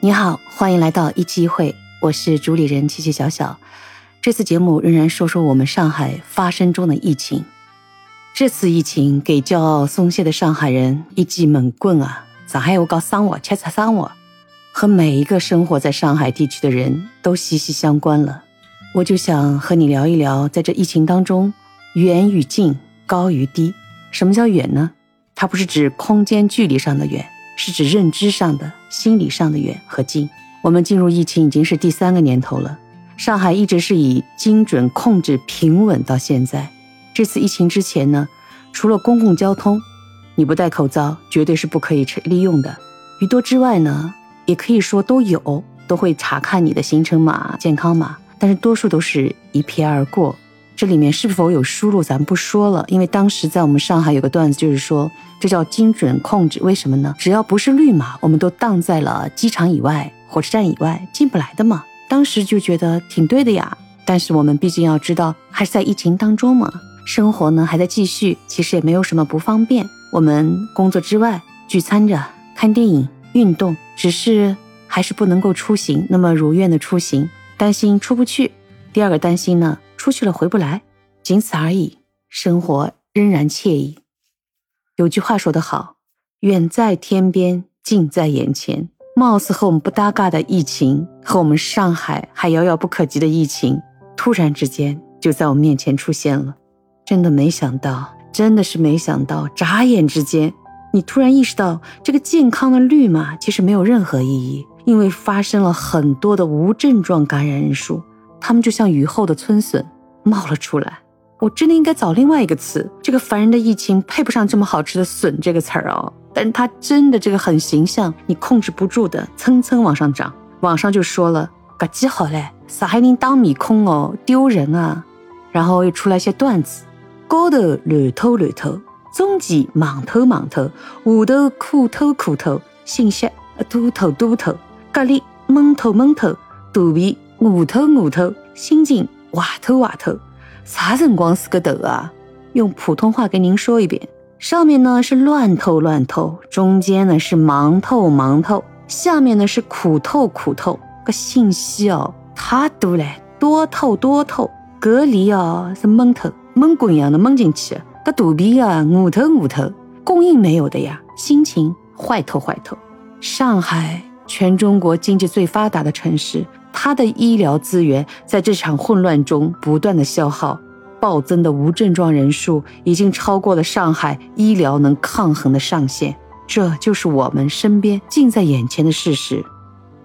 你好，欢迎来到一期一会，我是主理人七七小小。这次节目仍然说说我们上海发生中的疫情。这次疫情给骄傲松懈的上海人一记猛棍啊！上海我搞伤我，切擦伤我，和每一个生活在上海地区的人都息息相关了。我就想和你聊一聊，在这疫情当中，远与近，高与低。什么叫远呢？它不是指空间距离上的远。是指认知上的、心理上的远和近。我们进入疫情已经是第三个年头了，上海一直是以精准控制平稳到现在。这次疫情之前呢，除了公共交通，你不戴口罩绝对是不可以利用的。余多之外呢，也可以说都有，都会查看你的行程码、健康码，但是多数都是一瞥而过。这里面是否有输入，咱不说了，因为当时在我们上海有个段子，就是说这叫精准控制。为什么呢？只要不是绿码，我们都荡在了机场以外、火车站以外，进不来的嘛。当时就觉得挺对的呀。但是我们毕竟要知道，还是在疫情当中嘛，生活呢还在继续，其实也没有什么不方便。我们工作之外聚餐着、看电影、运动，只是还是不能够出行，那么如愿的出行，担心出不去。第二个担心呢？出去了回不来，仅此而已。生活仍然惬意。有句话说得好：“远在天边，近在眼前。”貌似和我们不搭嘎的疫情，和我们上海还遥遥不可及的疫情，突然之间就在我面前出现了。真的没想到，真的是没想到。眨眼之间，你突然意识到，这个健康的绿码其实没有任何意义，因为发生了很多的无症状感染人数。他们就像雨后的春笋冒了出来，我真的应该找另外一个词。这个烦人的疫情配不上这么好吃的笋这个词儿哦。但是它真的这个很形象，你控制不住的蹭蹭往上涨。网上就说了，嘎几好嘞，上海人当米空哦，丢人啊。然后又出来些段子，高头乱偷乱偷，中间忙偷忙偷，下头苦偷苦偷，信息多偷多偷，隔离闷偷闷偷，肚皮。五头五头，心境瓦头瓦头，啥辰光是个头啊？用普通话给您说一遍：上面呢是乱透乱透，中间呢是忙透忙透，下面呢是苦透苦透。个信息哦，太多了，多透多透。隔离哦是闷透闷滚一样的闷进去，个肚皮啊五头五头，供应没有的呀，心情坏透坏透。上海，全中国经济最发达的城市。他的医疗资源在这场混乱中不断的消耗，暴增的无症状人数已经超过了上海医疗能抗衡的上限，这就是我们身边近在眼前的事实。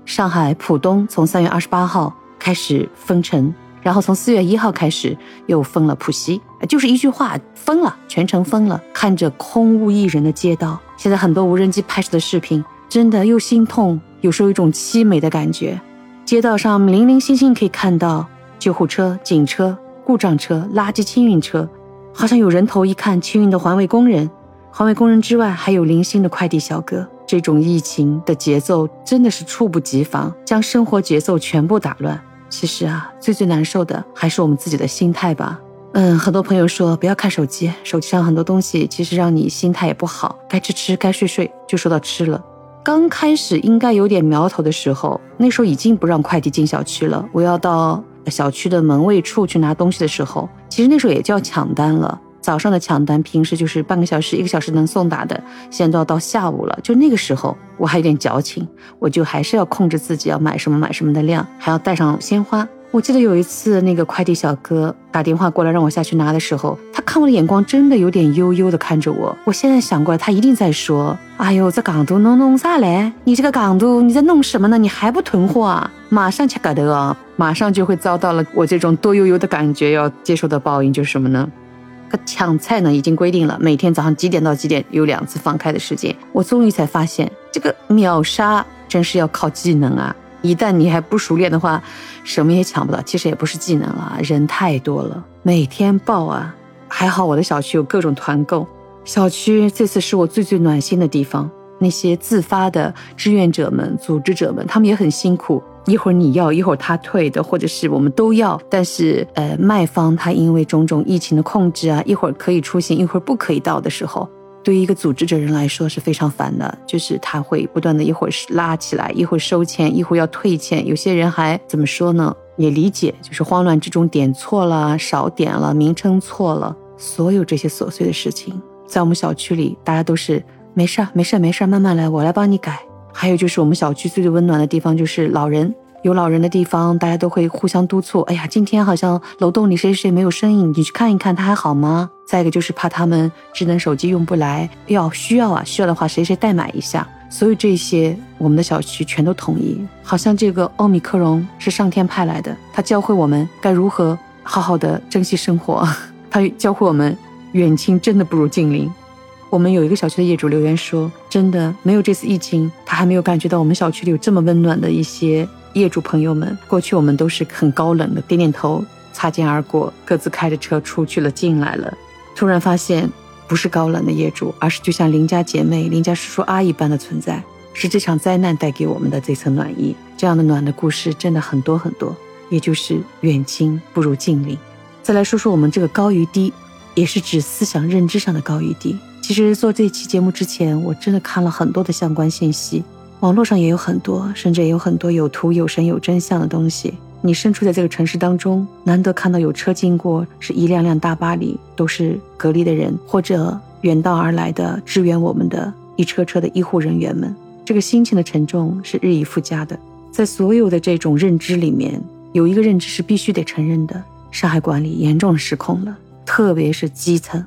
上海浦东从三月二十八号开始封城，然后从四月一号开始又封了浦西，就是一句话，封了，全城封了。看着空无一人的街道，现在很多无人机拍摄的视频，真的又心痛，有时候一种凄美的感觉。街道上零零星星可以看到救护车、警车、故障车、垃圾清运车，好像有人头一看，清运的环卫工人，环卫工人之外还有零星的快递小哥。这种疫情的节奏真的是猝不及防，将生活节奏全部打乱。其实啊，最最难受的还是我们自己的心态吧。嗯，很多朋友说不要看手机，手机上很多东西其实让你心态也不好。该吃吃，该睡睡，就说到吃了。刚开始应该有点苗头的时候，那时候已经不让快递进小区了。我要到小区的门卫处去拿东西的时候，其实那时候也叫抢单了。早上的抢单平时就是半个小时、一个小时能送达的，现在都要到下午了。就那个时候，我还有点矫情，我就还是要控制自己要买什么买什么的量，还要带上鲜花。我记得有一次，那个快递小哥打电话过来让我下去拿的时候，他看我的眼光真的有点悠悠的看着我。我现在想过来，他一定在说：“哎呦，这港都弄弄啥嘞？你这个港都你在弄什么呢？你还不囤货啊？马上切嘎头啊！马上就会遭到了我这种多悠悠的感觉要接受的报应，就是什么呢？可抢菜呢已经规定了，每天早上几点到几点有两次放开的时间。我终于才发现，这个秒杀真是要靠技能啊！一旦你还不熟练的话，什么也抢不到。其实也不是技能了，人太多了，每天爆啊！还好我的小区有各种团购，小区这次是我最最暖心的地方。那些自发的志愿者们、组织者们，他们也很辛苦。一会儿你要，一会儿他退的，或者是我们都要。但是，呃，卖方他因为种种疫情的控制啊，一会儿可以出行，一会儿不可以到的时候，对于一个组织者人来说是非常烦的，就是他会不断的一会儿拉起来，一会儿收钱，一会儿要退钱。有些人还怎么说呢？也理解，就是慌乱之中点错了，少点了，名称错了，所有这些琐碎的事情，在我们小区里，大家都是没事儿，没事儿，没事儿，慢慢来，我来帮你改。还有就是我们小区最最温暖的地方，就是老人。有老人的地方，大家都会互相督促。哎呀，今天好像楼栋里谁谁没有声音，你去看一看他还好吗？再一个就是怕他们智能手机用不来，要需要啊，需要的话谁谁代买一下。所有这些，我们的小区全都统一。好像这个奥密克戎是上天派来的，他教会我们该如何好好的珍惜生活。他教会我们，远亲真的不如近邻。我们有一个小区的业主留言说，真的没有这次疫情，他还没有感觉到我们小区里有这么温暖的一些。业主朋友们，过去我们都是很高冷的，点点头，擦肩而过，各自开着车出去了，进来了。突然发现，不是高冷的业主，而是就像邻家姐妹、邻家叔叔阿姨般的存在，是这场灾难带给我们的这层暖意。这样的暖的故事真的很多很多，也就是远亲不如近邻。再来说说我们这个高与低，也是指思想认知上的高与低。其实做这期节目之前，我真的看了很多的相关信息。网络上也有很多，甚至也有很多有图有声有真相的东西。你身处在这个城市当中，难得看到有车经过，是一辆辆大巴里都是隔离的人，或者远道而来的支援我们的一车车的医护人员们，这个心情的沉重是日益附加的。在所有的这种认知里面，有一个认知是必须得承认的：上海管理严重失控了，特别是基层。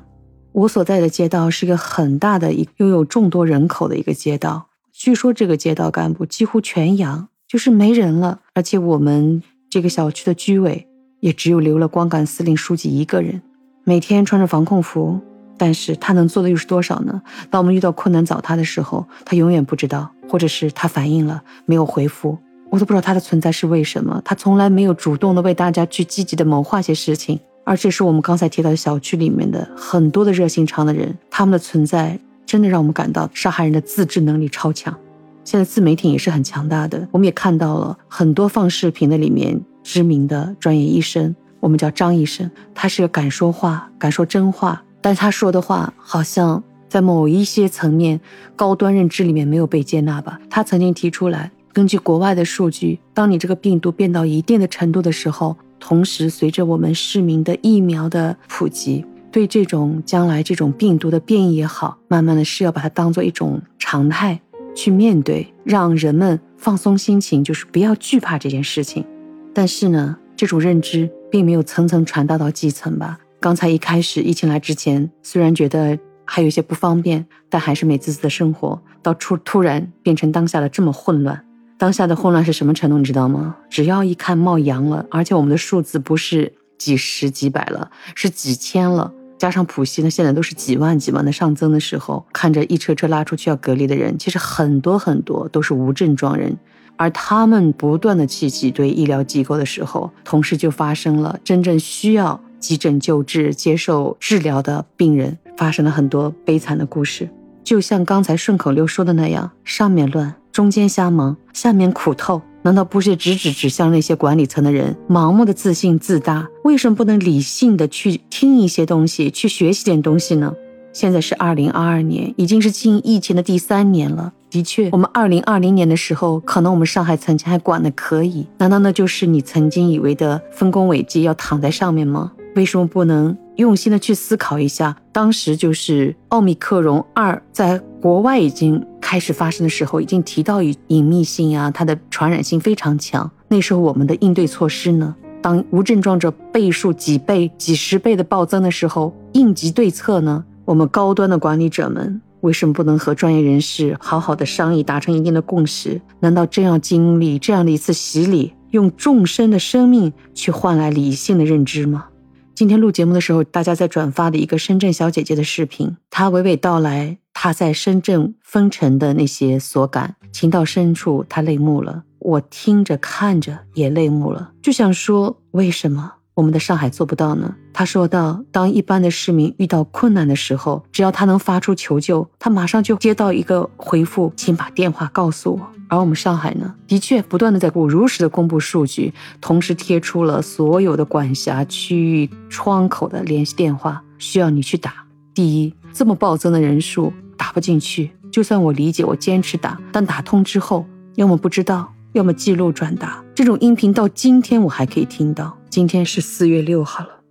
我所在的街道是一个很大的、一拥有众多人口的一个街道。据说这个街道干部几乎全阳，就是没人了。而且我们这个小区的居委也只有留了光杆司令书记一个人，每天穿着防控服，但是他能做的又是多少呢？当我们遇到困难找他的时候，他永远不知道，或者是他反映了没有回复，我都不知道他的存在是为什么。他从来没有主动的为大家去积极的谋划些事情，而这是我们刚才提到的小区里面的很多的热心肠的人，他们的存在。真的让我们感到上海人的自制能力超强，现在自媒体也是很强大的。我们也看到了很多放视频的里面知名的专业医生，我们叫张医生，他是个敢说话、敢说真话，但他说的话好像在某一些层面高端认知里面没有被接纳吧。他曾经提出来，根据国外的数据，当你这个病毒变到一定的程度的时候，同时随着我们市民的疫苗的普及。对这种将来这种病毒的变异也好，慢慢的是要把它当做一种常态去面对，让人们放松心情，就是不要惧怕这件事情。但是呢，这种认知并没有层层传达到基层吧。刚才一开始疫情来之前，虽然觉得还有一些不方便，但还是美滋滋的生活。到出突然变成当下的这么混乱，当下的混乱是什么程度？你知道吗？只要一看冒阳了，而且我们的数字不是几十几百了，是几千了。加上浦西呢，现在都是几万几万的上增的时候，看着一车车拉出去要隔离的人，其实很多很多都是无症状人，而他们不断的去挤兑医疗机构的时候，同时就发生了真正需要急诊救治、接受治疗的病人发生了很多悲惨的故事。就像刚才顺口溜说的那样，上面乱，中间瞎忙，下面苦透。难道不是直指指向那些管理层的人盲目的自信自大？为什么不能理性的去听一些东西，去学习点东西呢？现在是二零二二年，已经是进疫情的第三年了。的确，我们二零二零年的时候，可能我们上海曾经还管得可以。难道那就是你曾经以为的丰功伟绩要躺在上面吗？为什么不能？用心的去思考一下，当时就是奥密克戎二在国外已经开始发生的时候，已经提到隐隐秘性啊，它的传染性非常强。那时候我们的应对措施呢？当无症状者倍数几倍、几十倍的暴增的时候，应急对策呢？我们高端的管理者们为什么不能和专业人士好好的商议，达成一定的共识？难道真要经历这样的一次洗礼，用众生的生命去换来理性的认知吗？今天录节目的时候，大家在转发的一个深圳小姐姐的视频，她娓娓道来他在深圳封城的那些所感，情到深处，他泪目了。我听着看着也泪目了，就想说为什么？我们的上海做不到呢？他说到，当一般的市民遇到困难的时候，只要他能发出求救，他马上就接到一个回复，请把电话告诉我。而我们上海呢，的确不断的在不如实的公布数据，同时贴出了所有的管辖区域窗口的联系电话，需要你去打。第一。这么暴增的人数打不进去。就算我理解，我坚持打，但打通之后，要么不知道，要么记录转达。这种音频到今天我还可以听到。今天是四月六号了，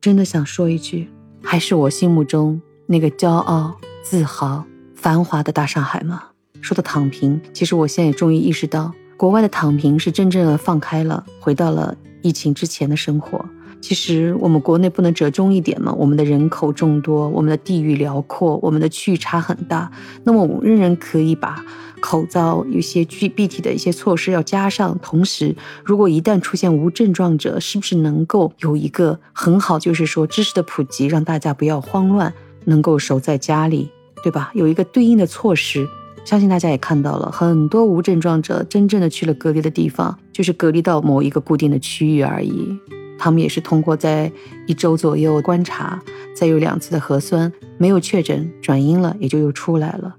真的想说一句，还是我心目中那个骄傲、自豪、繁华的大上海吗？说到躺平，其实我现在也终于意识到，国外的躺平是真正的放开了，回到了疫情之前的生活。其实我们国内不能折中一点吗？我们的人口众多，我们的地域辽阔，我们的区域差很大。那么我们仍然可以把口罩有些具闭体的一些措施要加上。同时，如果一旦出现无症状者，是不是能够有一个很好，就是说知识的普及，让大家不要慌乱，能够守在家里，对吧？有一个对应的措施。相信大家也看到了，很多无症状者真正的去了隔离的地方，就是隔离到某一个固定的区域而已。他们也是通过在一周左右观察，再有两次的核酸，没有确诊，转阴了，也就又出来了。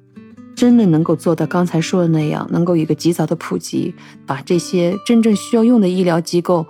真的能够做到刚才说的那样，能够有一个及早的普及，把这些真正需要用的医疗机构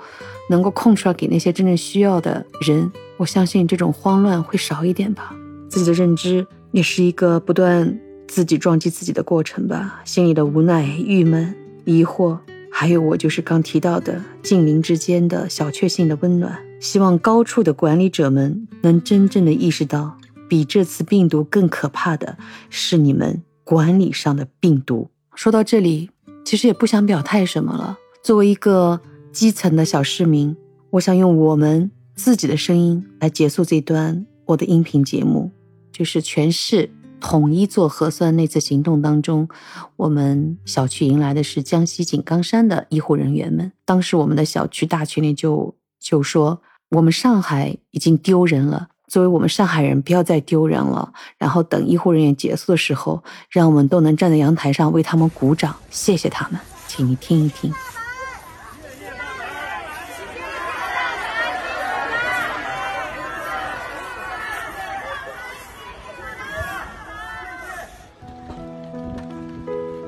能够空出来给那些真正需要的人，我相信这种慌乱会少一点吧。自己的认知也是一个不断自己撞击自己的过程吧，心里的无奈、郁闷、疑惑。还有我就是刚提到的近邻之间的小确幸的温暖，希望高处的管理者们能真正的意识到，比这次病毒更可怕的是你们管理上的病毒。说到这里，其实也不想表态什么了。作为一个基层的小市民，我想用我们自己的声音来结束这段我的音频节目，就是全市。统一做核酸那次行动当中，我们小区迎来的是江西井冈山的医护人员们。当时我们的小区大群里就就说，我们上海已经丢人了，作为我们上海人，不要再丢人了。然后等医护人员结束的时候，让我们都能站在阳台上为他们鼓掌，谢谢他们。请你听一听。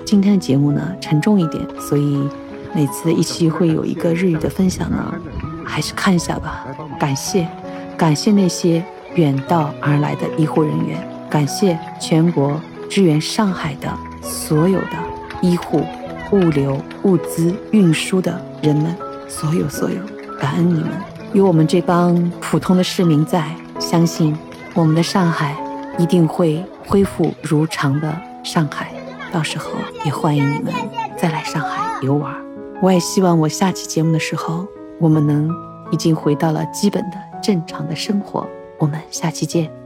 今天的节目呢沉重一点，所以每次一期会有一个日语的分享呢，还是看一下吧。感谢，感谢那些远道而来的医护人员，感谢全国支援上海的所有的医护、物流、物资运输的人们，所有所有，感恩你们，有我们这帮普通的市民在，相信我们的上海一定会恢复如常的上海。到时候也欢迎你们再来上海游玩。我也希望我下期节目的时候，我们能已经回到了基本的正常的生活。我们下期见。